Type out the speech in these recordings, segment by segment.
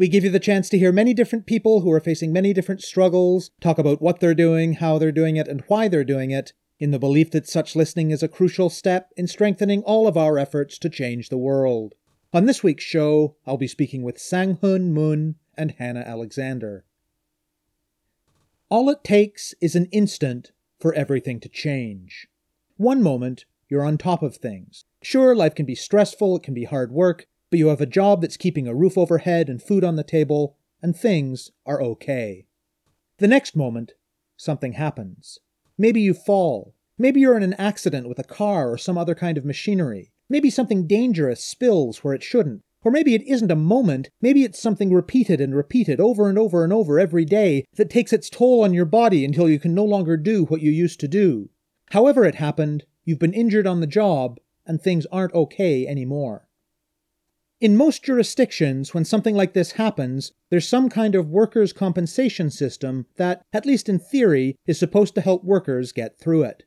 We give you the chance to hear many different people who are facing many different struggles, talk about what they're doing, how they're doing it, and why they're doing it, in the belief that such listening is a crucial step in strengthening all of our efforts to change the world. On this week's show, I'll be speaking with Sang-Hoon Moon and Hannah Alexander. All it takes is an instant for everything to change. One moment, you're on top of things. Sure, life can be stressful, it can be hard work, but you have a job that's keeping a roof overhead and food on the table, and things are okay. The next moment, something happens. Maybe you fall. Maybe you're in an accident with a car or some other kind of machinery. Maybe something dangerous spills where it shouldn't. Or maybe it isn't a moment, maybe it's something repeated and repeated over and over and over every day that takes its toll on your body until you can no longer do what you used to do. However it happened, you've been injured on the job, and things aren't okay anymore. In most jurisdictions, when something like this happens, there's some kind of workers' compensation system that, at least in theory, is supposed to help workers get through it.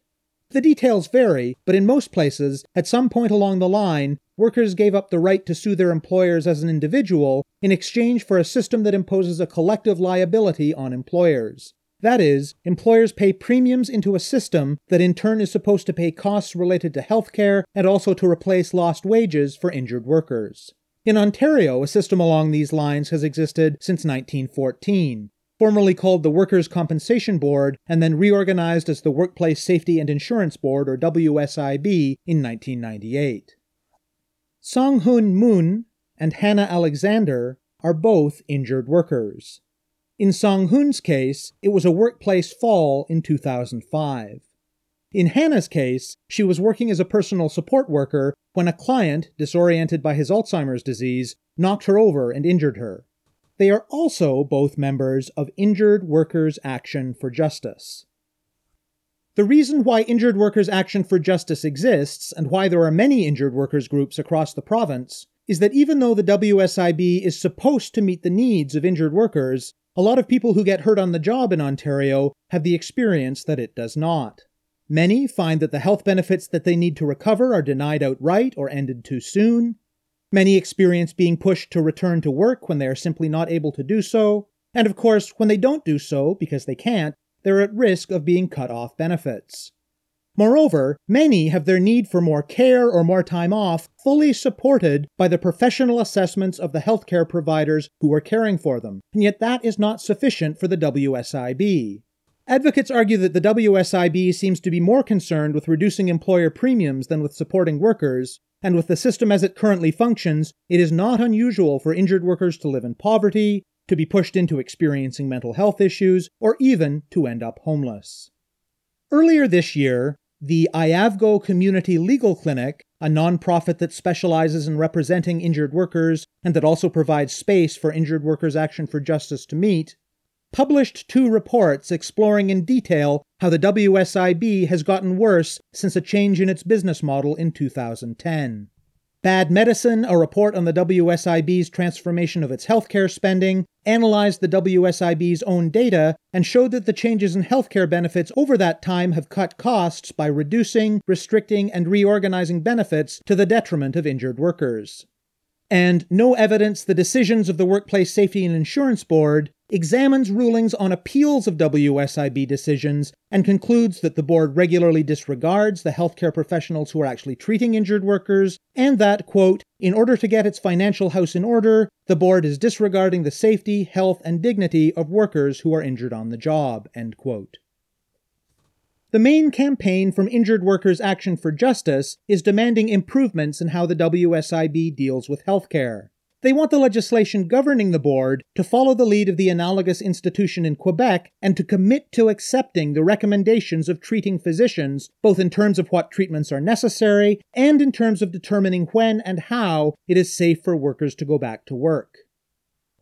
The details vary, but in most places, at some point along the line, workers gave up the right to sue their employers as an individual in exchange for a system that imposes a collective liability on employers. That is, employers pay premiums into a system that in turn is supposed to pay costs related to health care and also to replace lost wages for injured workers. In Ontario, a system along these lines has existed since 1914, formerly called the Workers' Compensation Board and then reorganized as the Workplace Safety and Insurance Board, or WSIB, in 1998. Song Hoon Moon and Hannah Alexander are both injured workers. In Song Hoon's case, it was a workplace fall in 2005. In Hannah's case, she was working as a personal support worker when a client, disoriented by his Alzheimer's disease, knocked her over and injured her. They are also both members of Injured Workers Action for Justice. The reason why Injured Workers Action for Justice exists, and why there are many injured workers groups across the province, is that even though the WSIB is supposed to meet the needs of injured workers, a lot of people who get hurt on the job in Ontario have the experience that it does not. Many find that the health benefits that they need to recover are denied outright or ended too soon. Many experience being pushed to return to work when they are simply not able to do so. And of course, when they don't do so, because they can't, they're at risk of being cut off benefits. Moreover, many have their need for more care or more time off fully supported by the professional assessments of the healthcare providers who are caring for them, and yet that is not sufficient for the WSIB. Advocates argue that the WSIB seems to be more concerned with reducing employer premiums than with supporting workers, and with the system as it currently functions, it is not unusual for injured workers to live in poverty, to be pushed into experiencing mental health issues, or even to end up homeless. Earlier this year, the IAVGO Community Legal Clinic, a nonprofit that specializes in representing injured workers and that also provides space for Injured Workers Action for Justice to meet, published two reports exploring in detail how the WSIB has gotten worse since a change in its business model in 2010. Bad Medicine, a report on the WSIB's transformation of its healthcare spending, analyzed the WSIB's own data and showed that the changes in healthcare benefits over that time have cut costs by reducing, restricting, and reorganizing benefits to the detriment of injured workers. And No Evidence The Decisions of the Workplace Safety and Insurance Board examines rulings on appeals of WSIB decisions and concludes that the board regularly disregards the healthcare professionals who are actually treating injured workers, and that, quote, in order to get its financial house in order, the board is disregarding the safety, health, and dignity of workers who are injured on the job, end quote. The main campaign from Injured Workers Action for Justice is demanding improvements in how the WSIB deals with healthcare. They want the legislation governing the board to follow the lead of the analogous institution in Quebec and to commit to accepting the recommendations of treating physicians, both in terms of what treatments are necessary and in terms of determining when and how it is safe for workers to go back to work.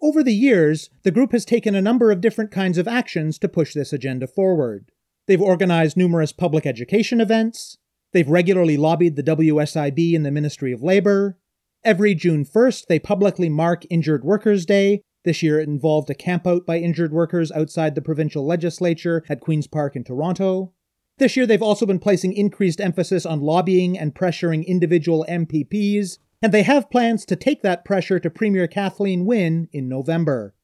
Over the years, the group has taken a number of different kinds of actions to push this agenda forward. They've organized numerous public education events. They've regularly lobbied the WSIB and the Ministry of Labor. Every June 1st, they publicly mark Injured Workers' Day. This year it involved a campout by injured workers outside the provincial legislature at Queen's Park in Toronto. This year they've also been placing increased emphasis on lobbying and pressuring individual MPPs, and they have plans to take that pressure to Premier Kathleen Wynne in November.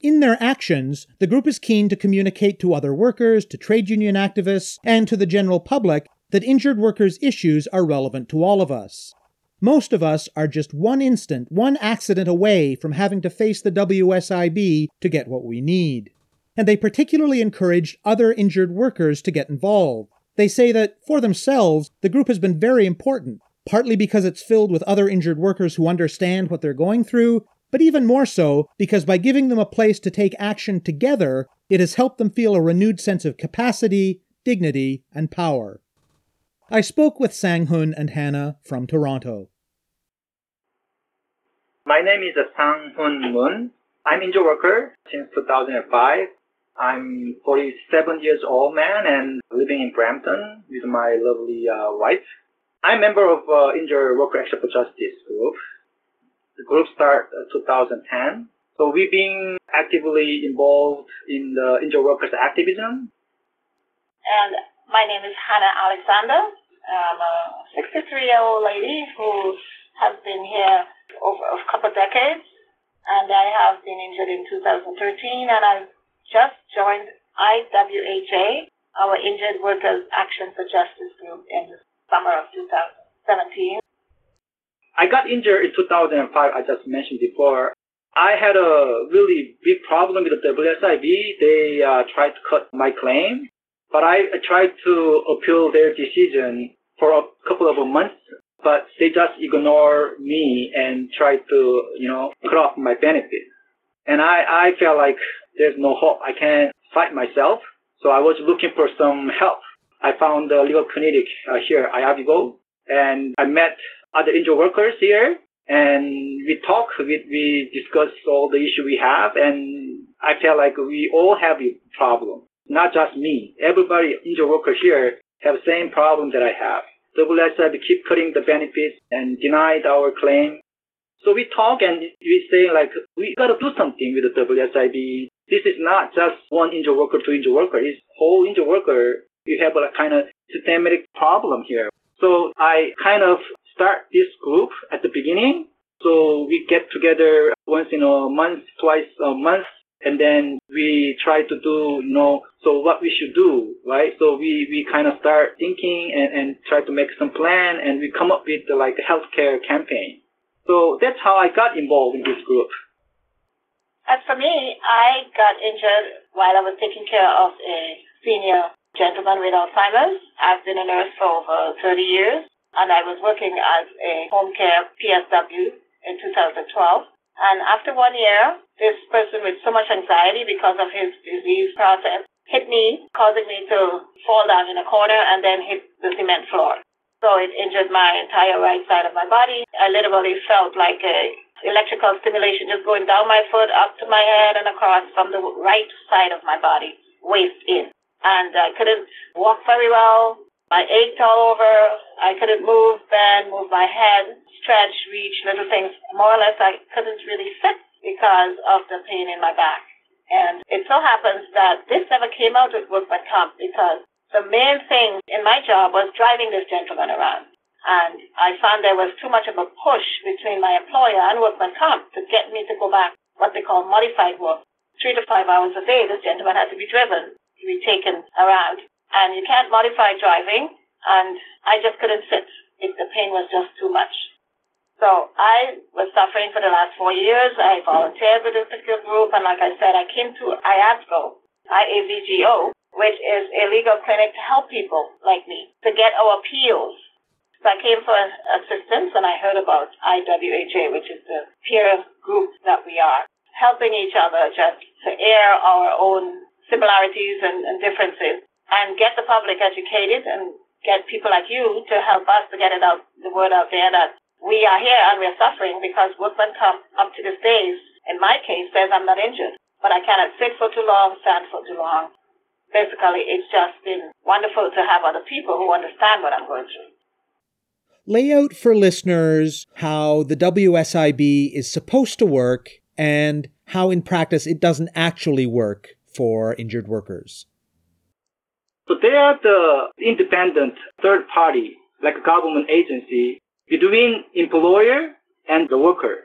In their actions, the group is keen to communicate to other workers, to trade union activists, and to the general public that injured workers' issues are relevant to all of us. Most of us are just one instant, one accident away from having to face the WSIB to get what we need. And they particularly encouraged other injured workers to get involved. They say that, for themselves, the group has been very important, partly because it's filled with other injured workers who understand what they're going through, but even more so because by giving them a place to take action together, it has helped them feel a renewed sense of capacity, dignity, and power. I spoke with Sang Hun and Hannah from Toronto. My name is Sang Hun Moon. I'm injured worker since 2005. I'm 47 years old man and living in Brampton with my lovely uh, wife. I'm member of uh, Injured Worker Action for Justice group. The group started uh, 2010. So we've been actively involved in the injured workers activism. And my name is Hannah Alexander. I'm a 63 year old lady who has been here over a couple of decades. And I have been injured in 2013 and I just joined IWHA, our Injured Workers Action for Justice group in the summer of 2017. I got injured in 2005, I just mentioned before. I had a really big problem with the WSIB. They uh, tried to cut my claim, but I, tried to appeal their decision for a couple of months, but they just ignore me and try to, you know, cut off my benefit. And I, I felt like there's no hope. I can't fight myself. So I was looking for some help. I found a legal clinic uh, here, IAVGO, and I met other injured workers here, and we talk, we, we discuss all the issue we have, and I feel like we all have a problem, not just me. Everybody injured worker here have the same problem that I have. The WSIB keep cutting the benefits and denied our claim. So we talk and we say like, we gotta do something with the WSIB. This is not just one injured worker to injured worker. It's whole injured worker. You have a kind of systematic problem here. So I kind of start this group at the beginning. So we get together once in a month, twice a month, and then we try to do, you know, so what we should do, right? So we, we kind of start thinking and, and try to make some plan and we come up with the, like a healthcare campaign. So that's how I got involved in this group. As for me, I got injured while I was taking care of a senior gentleman with Alzheimer's. I've been a nurse for over 30 years and I was working as a home care PSW in 2012. And after one year, this person with so much anxiety because of his disease process hit me, causing me to fall down in a corner and then hit the cement floor. So it injured my entire right side of my body. I literally felt like a electrical stimulation just going down my foot, up to my head and across from the right side of my body, waist in. And I couldn't walk very well. I ached all over. I couldn't move, bend, move my head, stretch, reach, little things. More or less, I couldn't really sit because of the pain in my back. And it so happens that this never came out with workman comp because the main thing in my job was driving this gentleman around. And I found there was too much of a push between my employer and workman comp to get me to go back what they call modified work. Three to five hours a day, this gentleman had to be driven, to be taken around and you can't modify driving. And I just couldn't sit. It, the pain was just too much. So I was suffering for the last four years. I volunteered with this particular group, and like I said, I came to IAVGO, I-A-V-G-O, which is a legal clinic to help people like me to get our appeals. So I came for assistance, and I heard about IWHA, which is the peer group that we are, helping each other just to air our own similarities and, and differences and get the public educated and get people like you to help us to get it out, the word out there that we are here and we're suffering because workmen comp up to this day in my case, says I'm not injured, but I cannot sit for too long, stand for too long. Basically, it's just been wonderful to have other people who understand what I'm going through. Lay out for listeners how the WSIB is supposed to work and how in practice it doesn't actually work for injured workers. So they are the independent third party, like a government agency, between employer and the worker.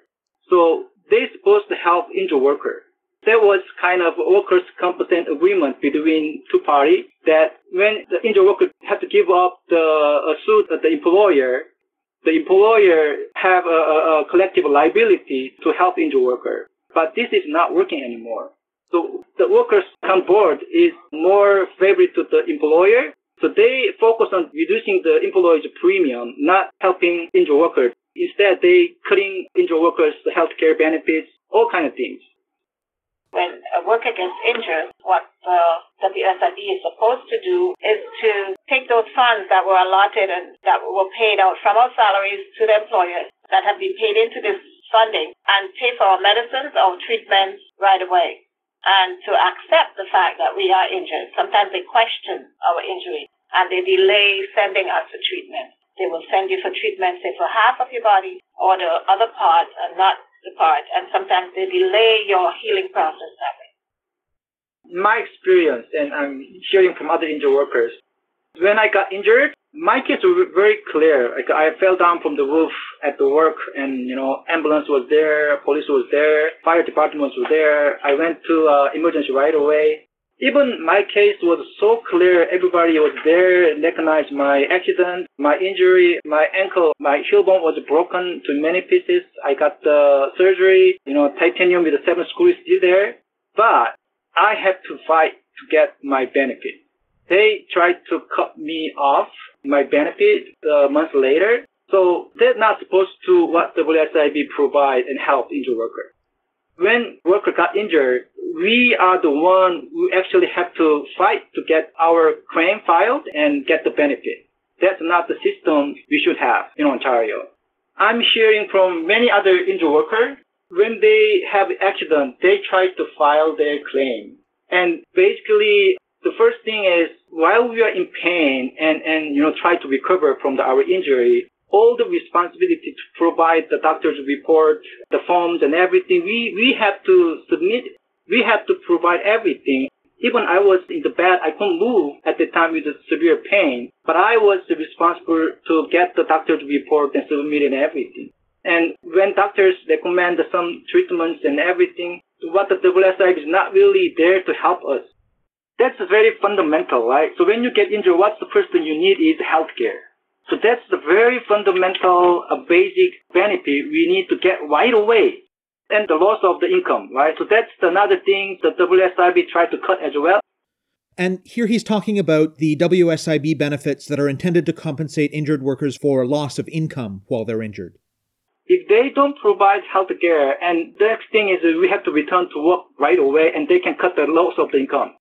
So they're supposed to help injured worker. There was kind of workers' compensation agreement between two parties that when the injured worker had to give up the uh, suit of the employer, the employer have a, a, a collective liability to help injured worker. But this is not working anymore. So the workers on board is more favorable to the employer. So they focus on reducing the employer's premium, not helping injured workers. Instead, they cutting injured workers the health care benefits, all kind of things. When a worker gets injured, what the WSIB is supposed to do is to take those funds that were allotted and that were paid out from our salaries to the employers that have been paid into this funding and pay for our medicines, our treatments right away. And to accept the fact that we are injured. Sometimes they question our injury and they delay sending us for treatment. They will send you for treatment, say for half of your body or the other part and not the part. And sometimes they delay your healing process that way. My experience, and I'm hearing from other injured workers, when I got injured, my case was very clear. Like I fell down from the roof at the work and, you know, ambulance was there, police was there, fire department was there. I went to uh, emergency right away. Even my case was so clear, everybody was there, recognized my accident, my injury, my ankle, my heel bone was broken to many pieces. I got the surgery, you know, titanium with the seven screws still there. But I had to fight to get my benefit. They tried to cut me off my benefit uh, a month later. So they're not supposed to what WSIB provide and help injured worker. When worker got injured, we are the one who actually have to fight to get our claim filed and get the benefit. That's not the system we should have in Ontario. I'm hearing from many other injured workers, when they have accident, they try to file their claim. And basically, the first thing is while we are in pain and, and you know try to recover from the, our injury, all the responsibility to provide the doctor's report, the forms and everything, we, we have to submit, we have to provide everything. Even I was in the bed, I couldn't move at the time with the severe pain, but I was responsible to get the doctor's report and submit and everything. And when doctors recommend some treatments and everything, what the WSIB is not really there to help us. That's very fundamental, right? So when you get injured, what's the first thing you need is healthcare. So that's the very fundamental, uh, basic benefit we need to get right away. And the loss of the income, right? So that's another thing the WSIB tried to cut as well. And here he's talking about the WSIB benefits that are intended to compensate injured workers for loss of income while they're injured. If they don't provide health care, and the next thing is we have to return to work right away, and they can cut the loss of the income.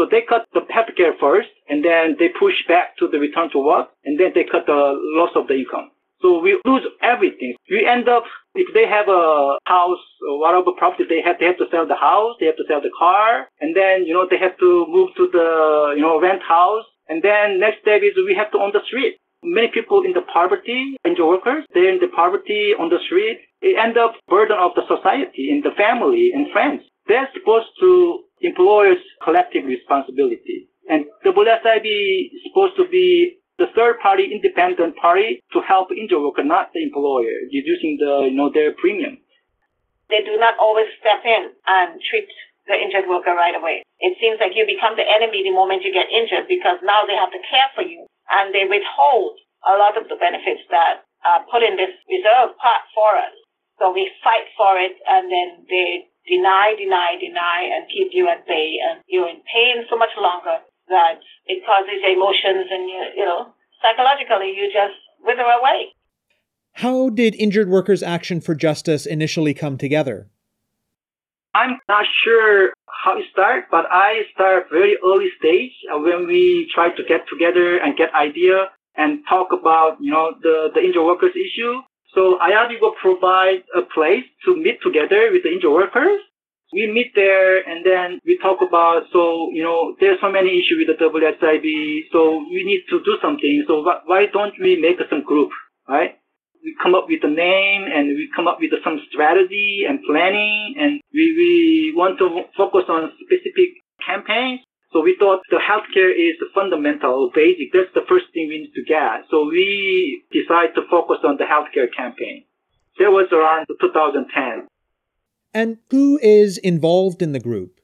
So they cut the health care first, and then they push back to the return to work, and then they cut the loss of the income. So we lose everything. We end up, if they have a house or whatever property they have, they have to sell the house, they have to sell the car, and then, you know, they have to move to the, you know, rent house. And then next step is we have to on the street. Many people in the poverty, injured workers, they're in the poverty on the street. It end up burden of the society, in the family and friends. They're supposed to employers' collective responsibility. And the WSIB is supposed to be the third party independent party to help injured worker, not the employer, reducing the, you know, their premium. They do not always step in and treat the injured worker right away. It seems like you become the enemy the moment you get injured because now they have to care for you and they withhold a lot of the benefits that are put in this reserve part for us. So we fight for it and then they deny, deny, deny and keep you at bay and you're in pain so much longer that it causes emotions and you, you know, psychologically you just wither away. How did Injured Workers Action for Justice initially come together? I'm not sure how it started, but I start very early stage uh, when we try to get together and get idea and talk about, you know, the, the injured workers issue. So IAVGO provides a place to meet together with the injured workers. We meet there and then we talk about, so, you know, there's so many issues with the WSIB, so we need to do something. So wh- why don't we make some group, right? We come up with a name and we come up with some strategy and planning and we, we want to focus on specific campaigns. So we thought the healthcare is the fundamental, basic. That's the first thing we need to get. So we decided to focus on the healthcare campaign. That was around 2010. And who is involved in the group?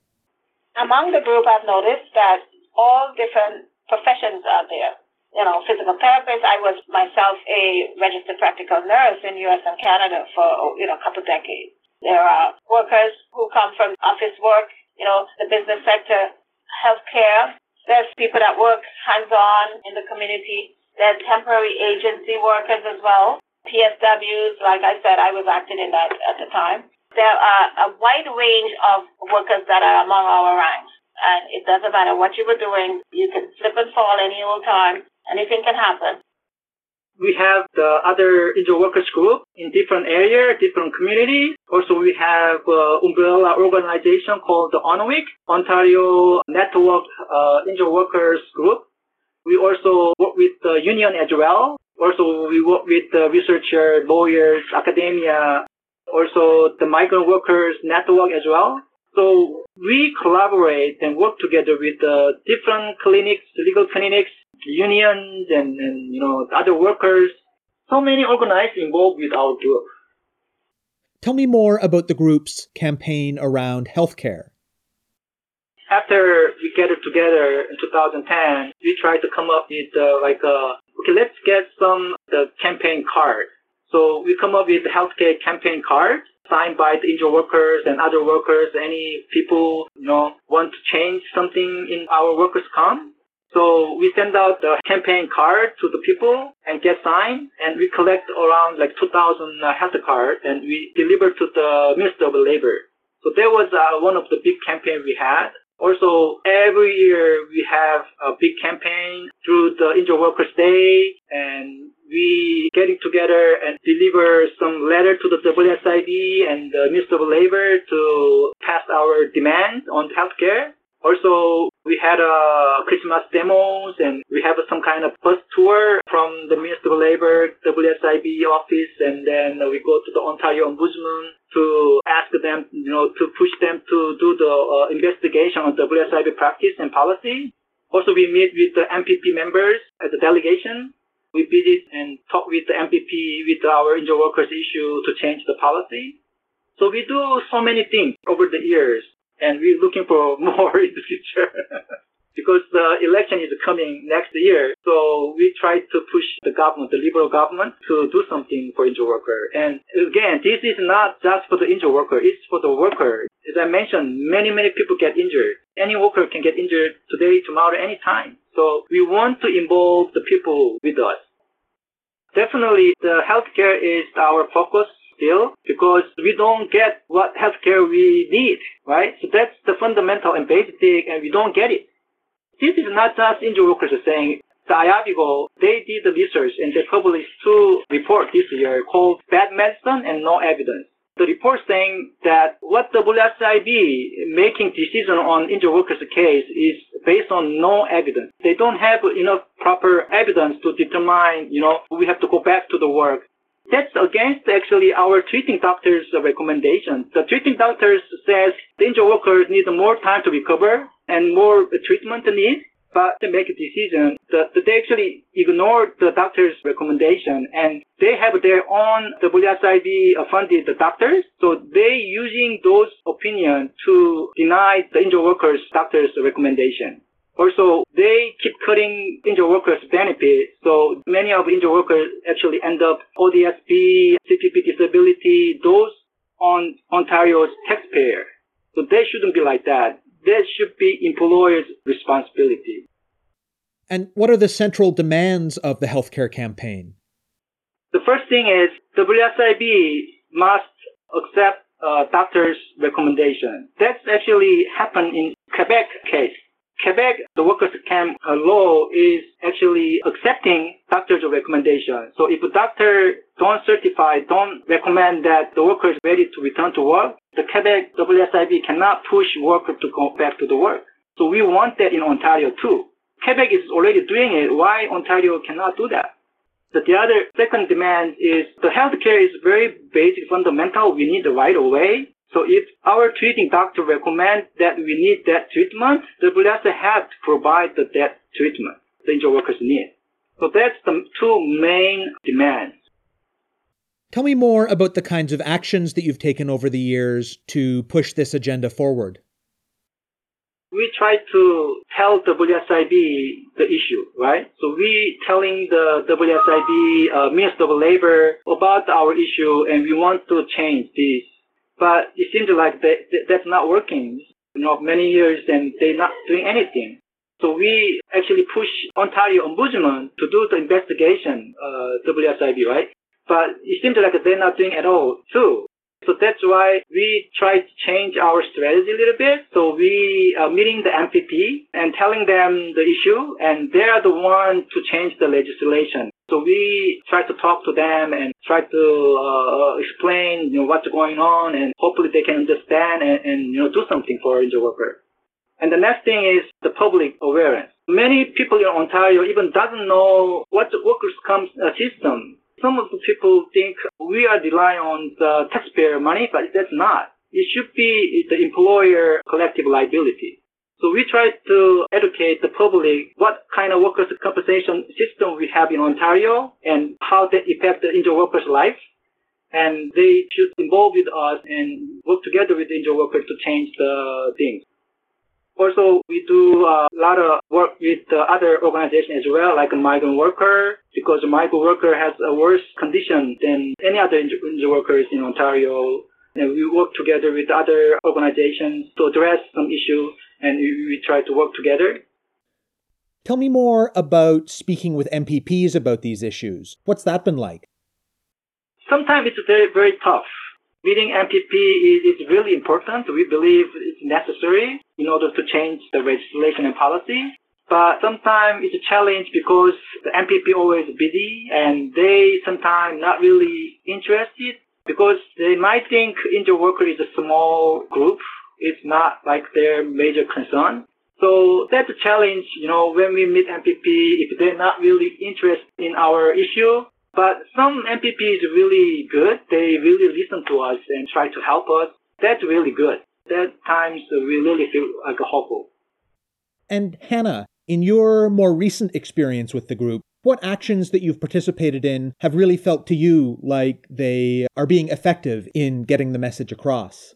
Among the group, I've noticed that all different professions are there. You know, physical therapists. I was myself a registered practical nurse in U.S. and Canada for you know a couple decades. There are workers who come from office work, you know, the business sector, healthcare. There's people that work hands-on in the community. There's temporary agency workers as well. PSWs, like I said, I was active in that at the time. There are a wide range of workers that are among our ranks. And it doesn't matter what you were doing, you can slip and fall any old time. Anything can happen. We have the other injured workers group in different area, different community. Also, we have uh, umbrella organization called the ONWIC, Ontario Network uh, Injured Workers Group. We also work with the union as well. Also, we work with the researchers, lawyers, academia, also the migrant workers network as well. So we collaborate and work together with uh, different clinics, legal clinics, unions, and, and you know other workers. So many organized involved with our group. Tell me more about the group's campaign around healthcare. After we gathered together in 2010, we tried to come up with uh, like uh, okay, let's get some the campaign card. So we come up with the healthcare campaign card signed by the injured workers and other workers, any people, you know, want to change something in our workers' comp. So we send out the campaign card to the people and get signed, and we collect around like 2,000 uh, health cards, and we deliver to the Minister of Labor. So that was uh, one of the big campaign we had. Also, every year we have a big campaign through the Injured Workers Day, and we getting together and deliver some letter to the WSIB and the Minister of Labor to pass our demand on healthcare. Also, had a Christmas demos and we have some kind of bus tour from the Minister of Labor, WSIB office, and then we go to the Ontario Ombudsman to ask them, you know, to push them to do the uh, investigation on WSIB practice and policy. Also, we meet with the MPP members as a delegation. We visit and talk with the MPP with our injured workers issue to change the policy. So we do so many things over the years and we're looking for more in the future. because the election is coming next year, so we try to push the government, the liberal government, to do something for injured worker. And again, this is not just for the injured worker; it's for the worker. As I mentioned, many many people get injured. Any worker can get injured today, tomorrow, anytime. So we want to involve the people with us. Definitely, the healthcare is our focus still because we don't get what healthcare we need, right? So that's the fundamental and basic and we don't get it. This is not just injured workers saying. The IAVGO, they did the research and they published two reports this year called Bad Medicine and No Evidence. The report saying that what the WSIB making decision on injured workers case is based on no evidence. They don't have enough proper evidence to determine, you know, we have to go back to the work. That's against actually our treating doctors' recommendation. The treating doctors says injured workers need more time to recover and more treatment need, but they make a decision. that they actually ignore the doctor's recommendation and they have their own WSIB funded doctors. So they using those opinions to deny the injured workers' doctor's recommendation. Also, they keep cutting injured workers' benefits. So many of injured workers actually end up ODSP, CPP disability, those on Ontario's taxpayer. So they shouldn't be like that. That should be employers' responsibility. And what are the central demands of the healthcare campaign? The first thing is WSIB must accept a doctor's recommendation. That's actually happened in Quebec case. Quebec, the workers' camp uh, law is actually accepting doctor's recommendation. So if a doctor don't certify, don't recommend that the worker is ready to return to work, the Quebec WSIB cannot push worker to go back to the work. So we want that in Ontario too. Quebec is already doing it. Why Ontario cannot do that? But the other second demand is the healthcare is very basic, fundamental. We need the right away. So if our treating doctor recommends that we need that treatment, the WSA have to provide the, that treatment the injured workers need. So that's the two main demands. Tell me more about the kinds of actions that you've taken over the years to push this agenda forward. We try to tell the WSIB the issue, right? So we telling the WSIB, uh, Minister of Labor about our issue and we want to change this but it seems like that's not working. You know, many years and they're not doing anything. So we actually push Ontario Ombudsman to do the investigation, uh, WSIB, right? But it seems like they're not doing at all too. So that's why we try to change our strategy a little bit. So we are meeting the MPP and telling them the issue, and they are the one to change the legislation. So we try to talk to them and try to uh, explain, you know, what's going on, and hopefully they can understand and, and you know do something for injured worker. And the next thing is the public awareness. Many people in Ontario even doesn't know what the workers' comp uh, system. Some of the people think we are relying on the taxpayer money, but that's not. It should be the employer collective liability. So we try to educate the public what kind of workers' compensation system we have in Ontario and how that affects the injured workers' life. And they should involve with us and work together with the injured workers to change the things. Also, we do a lot of work with the other organizations as well, like migrant worker, because migrant worker has a worse condition than any other injured workers in Ontario. And we work together with other organizations to address some issues and we try to work together. Tell me more about speaking with MPPs about these issues. What's that been like? Sometimes it's very, very tough. Meeting MPP is, is really important. We believe it's necessary in order to change the legislation and policy. But sometimes it's a challenge because the MPP always busy and they sometimes not really interested because they might think injured worker is a small group it's not like their major concern. So that's a challenge, you know, when we meet MPP, if they're not really interested in our issue. But some MPP is really good. They really listen to us and try to help us. That's really good. That times we really feel like a hopeful. And Hannah, in your more recent experience with the group, what actions that you've participated in have really felt to you like they are being effective in getting the message across?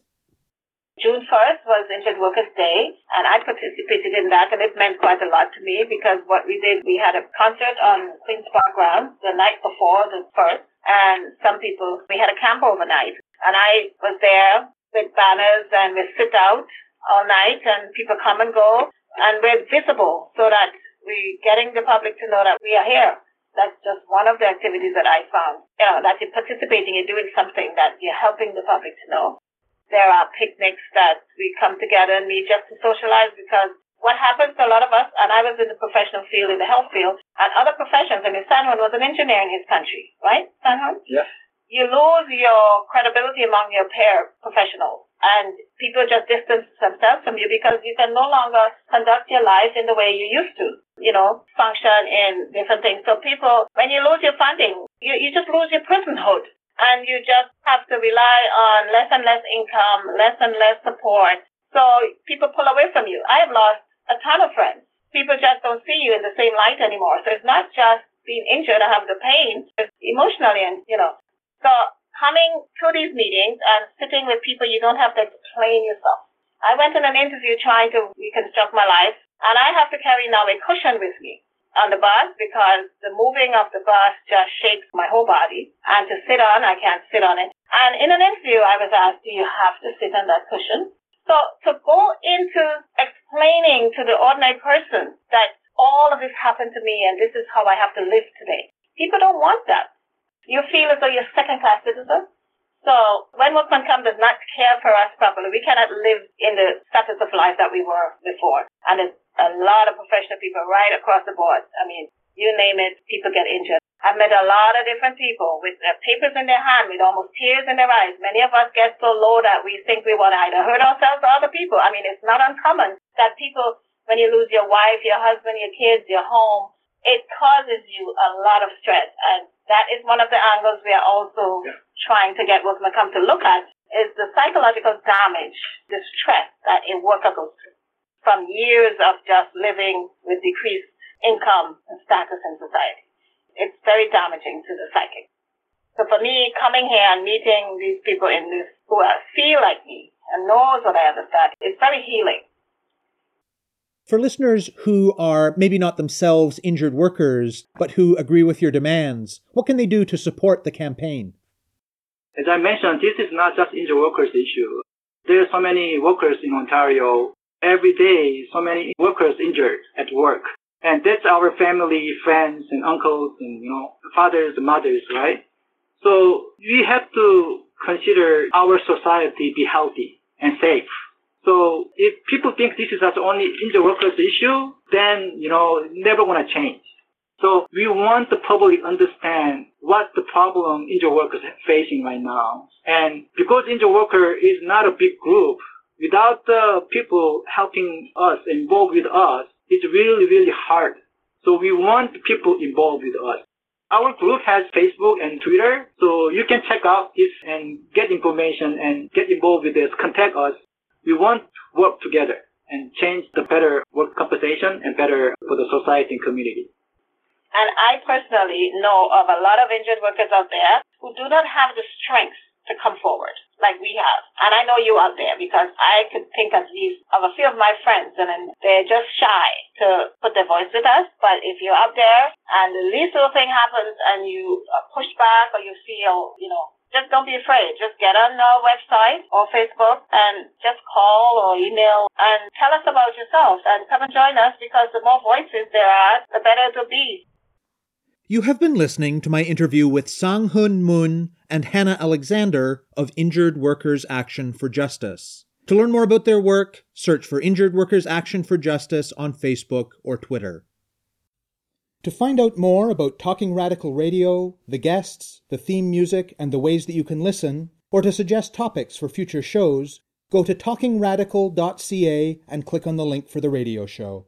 June 1st was Injured Workers' Day, and I participated in that, and it meant quite a lot to me because what we did, we had a concert on Queen's Park grounds the night before the 1st, and some people, we had a camp overnight, and I was there with banners and we sit out all night, and people come and go, and we're visible so that we're getting the public to know that we are here. That's just one of the activities that I found. You know, that you're participating in doing something that you're helping the public to know. There are picnics that we come together and meet just to socialize because what happens to a lot of us, and I was in the professional field, in the health field, and other professions, I mean, Sanhun was an engineer in his country, right, Sanhun? Yeah. You lose your credibility among your peer professionals, and people just distance themselves from you because you can no longer conduct your life in the way you used to, you know, function in different things. So people, when you lose your funding, you, you just lose your personhood and you just have to rely on less and less income, less and less support. So people pull away from you. I have lost a ton of friends. People just don't see you in the same light anymore. So it's not just being injured or have the pain, it's emotionally and, you know. So coming to these meetings and sitting with people, you don't have to explain yourself. I went in an interview trying to reconstruct my life and I have to carry now a cushion with me on the bus because the moving of the bus just shakes my whole body. And to sit on, I can't sit on it. And in an interview, I was asked, do you have to sit on that cushion? So to go into explaining to the ordinary person that all of this happened to me and this is how I have to live today, people don't want that. You feel as though you're second class citizen. So when Workman Comp does not care for us properly, we cannot live in the status of life that we were before. And it's a lot of professional people right across the board. I mean, you name it, people get injured. I've met a lot of different people with their papers in their hand, with almost tears in their eyes. Many of us get so low that we think we want to either hurt ourselves or other people. I mean, it's not uncommon that people, when you lose your wife, your husband, your kids, your home, it causes you a lot of stress. And that is one of the angles we are also yeah. trying to get workmen come to look at is the psychological damage, the stress that a worker goes through from years of just living with decreased income and status in society it's very damaging to the psyche. So for me, coming here and meeting these people in this who are, feel like me and knows what I understand, it's very healing. For listeners who are maybe not themselves injured workers, but who agree with your demands, what can they do to support the campaign? As I mentioned, this is not just injured workers issue. There are so many workers in Ontario. Every day, so many workers injured at work. And that's our family, friends, and uncles, and you know, fathers, and mothers, right? So we have to consider our society be healthy and safe. So if people think this is the only injured workers issue, then you know, never gonna change. So we want the public understand what the problem injured workers are facing right now. And because injured worker is not a big group, without the people helping us, involved with us, it's really, really hard. So we want people involved with us. Our group has Facebook and Twitter, so you can check out this and get information and get involved with this. Contact us. We want to work together and change the better work compensation and better for the society and community. And I personally know of a lot of injured workers out there who do not have the strength to come forward like we have. And I know you out there because I could think at least of a few of my friends and they're just shy to put their voice with us. But if you're out there and the least little thing happens and you push back or you feel, you know, just don't be afraid. Just get on our website or Facebook and just call or email and tell us about yourself and come and join us because the more voices there are, the better it will be. You have been listening to my interview with Sang Hun Moon and Hannah Alexander of Injured Workers Action for Justice. To learn more about their work, search for Injured Workers Action for Justice on Facebook or Twitter. To find out more about Talking Radical Radio, the guests, the theme music, and the ways that you can listen, or to suggest topics for future shows, go to talkingradical.ca and click on the link for the radio show.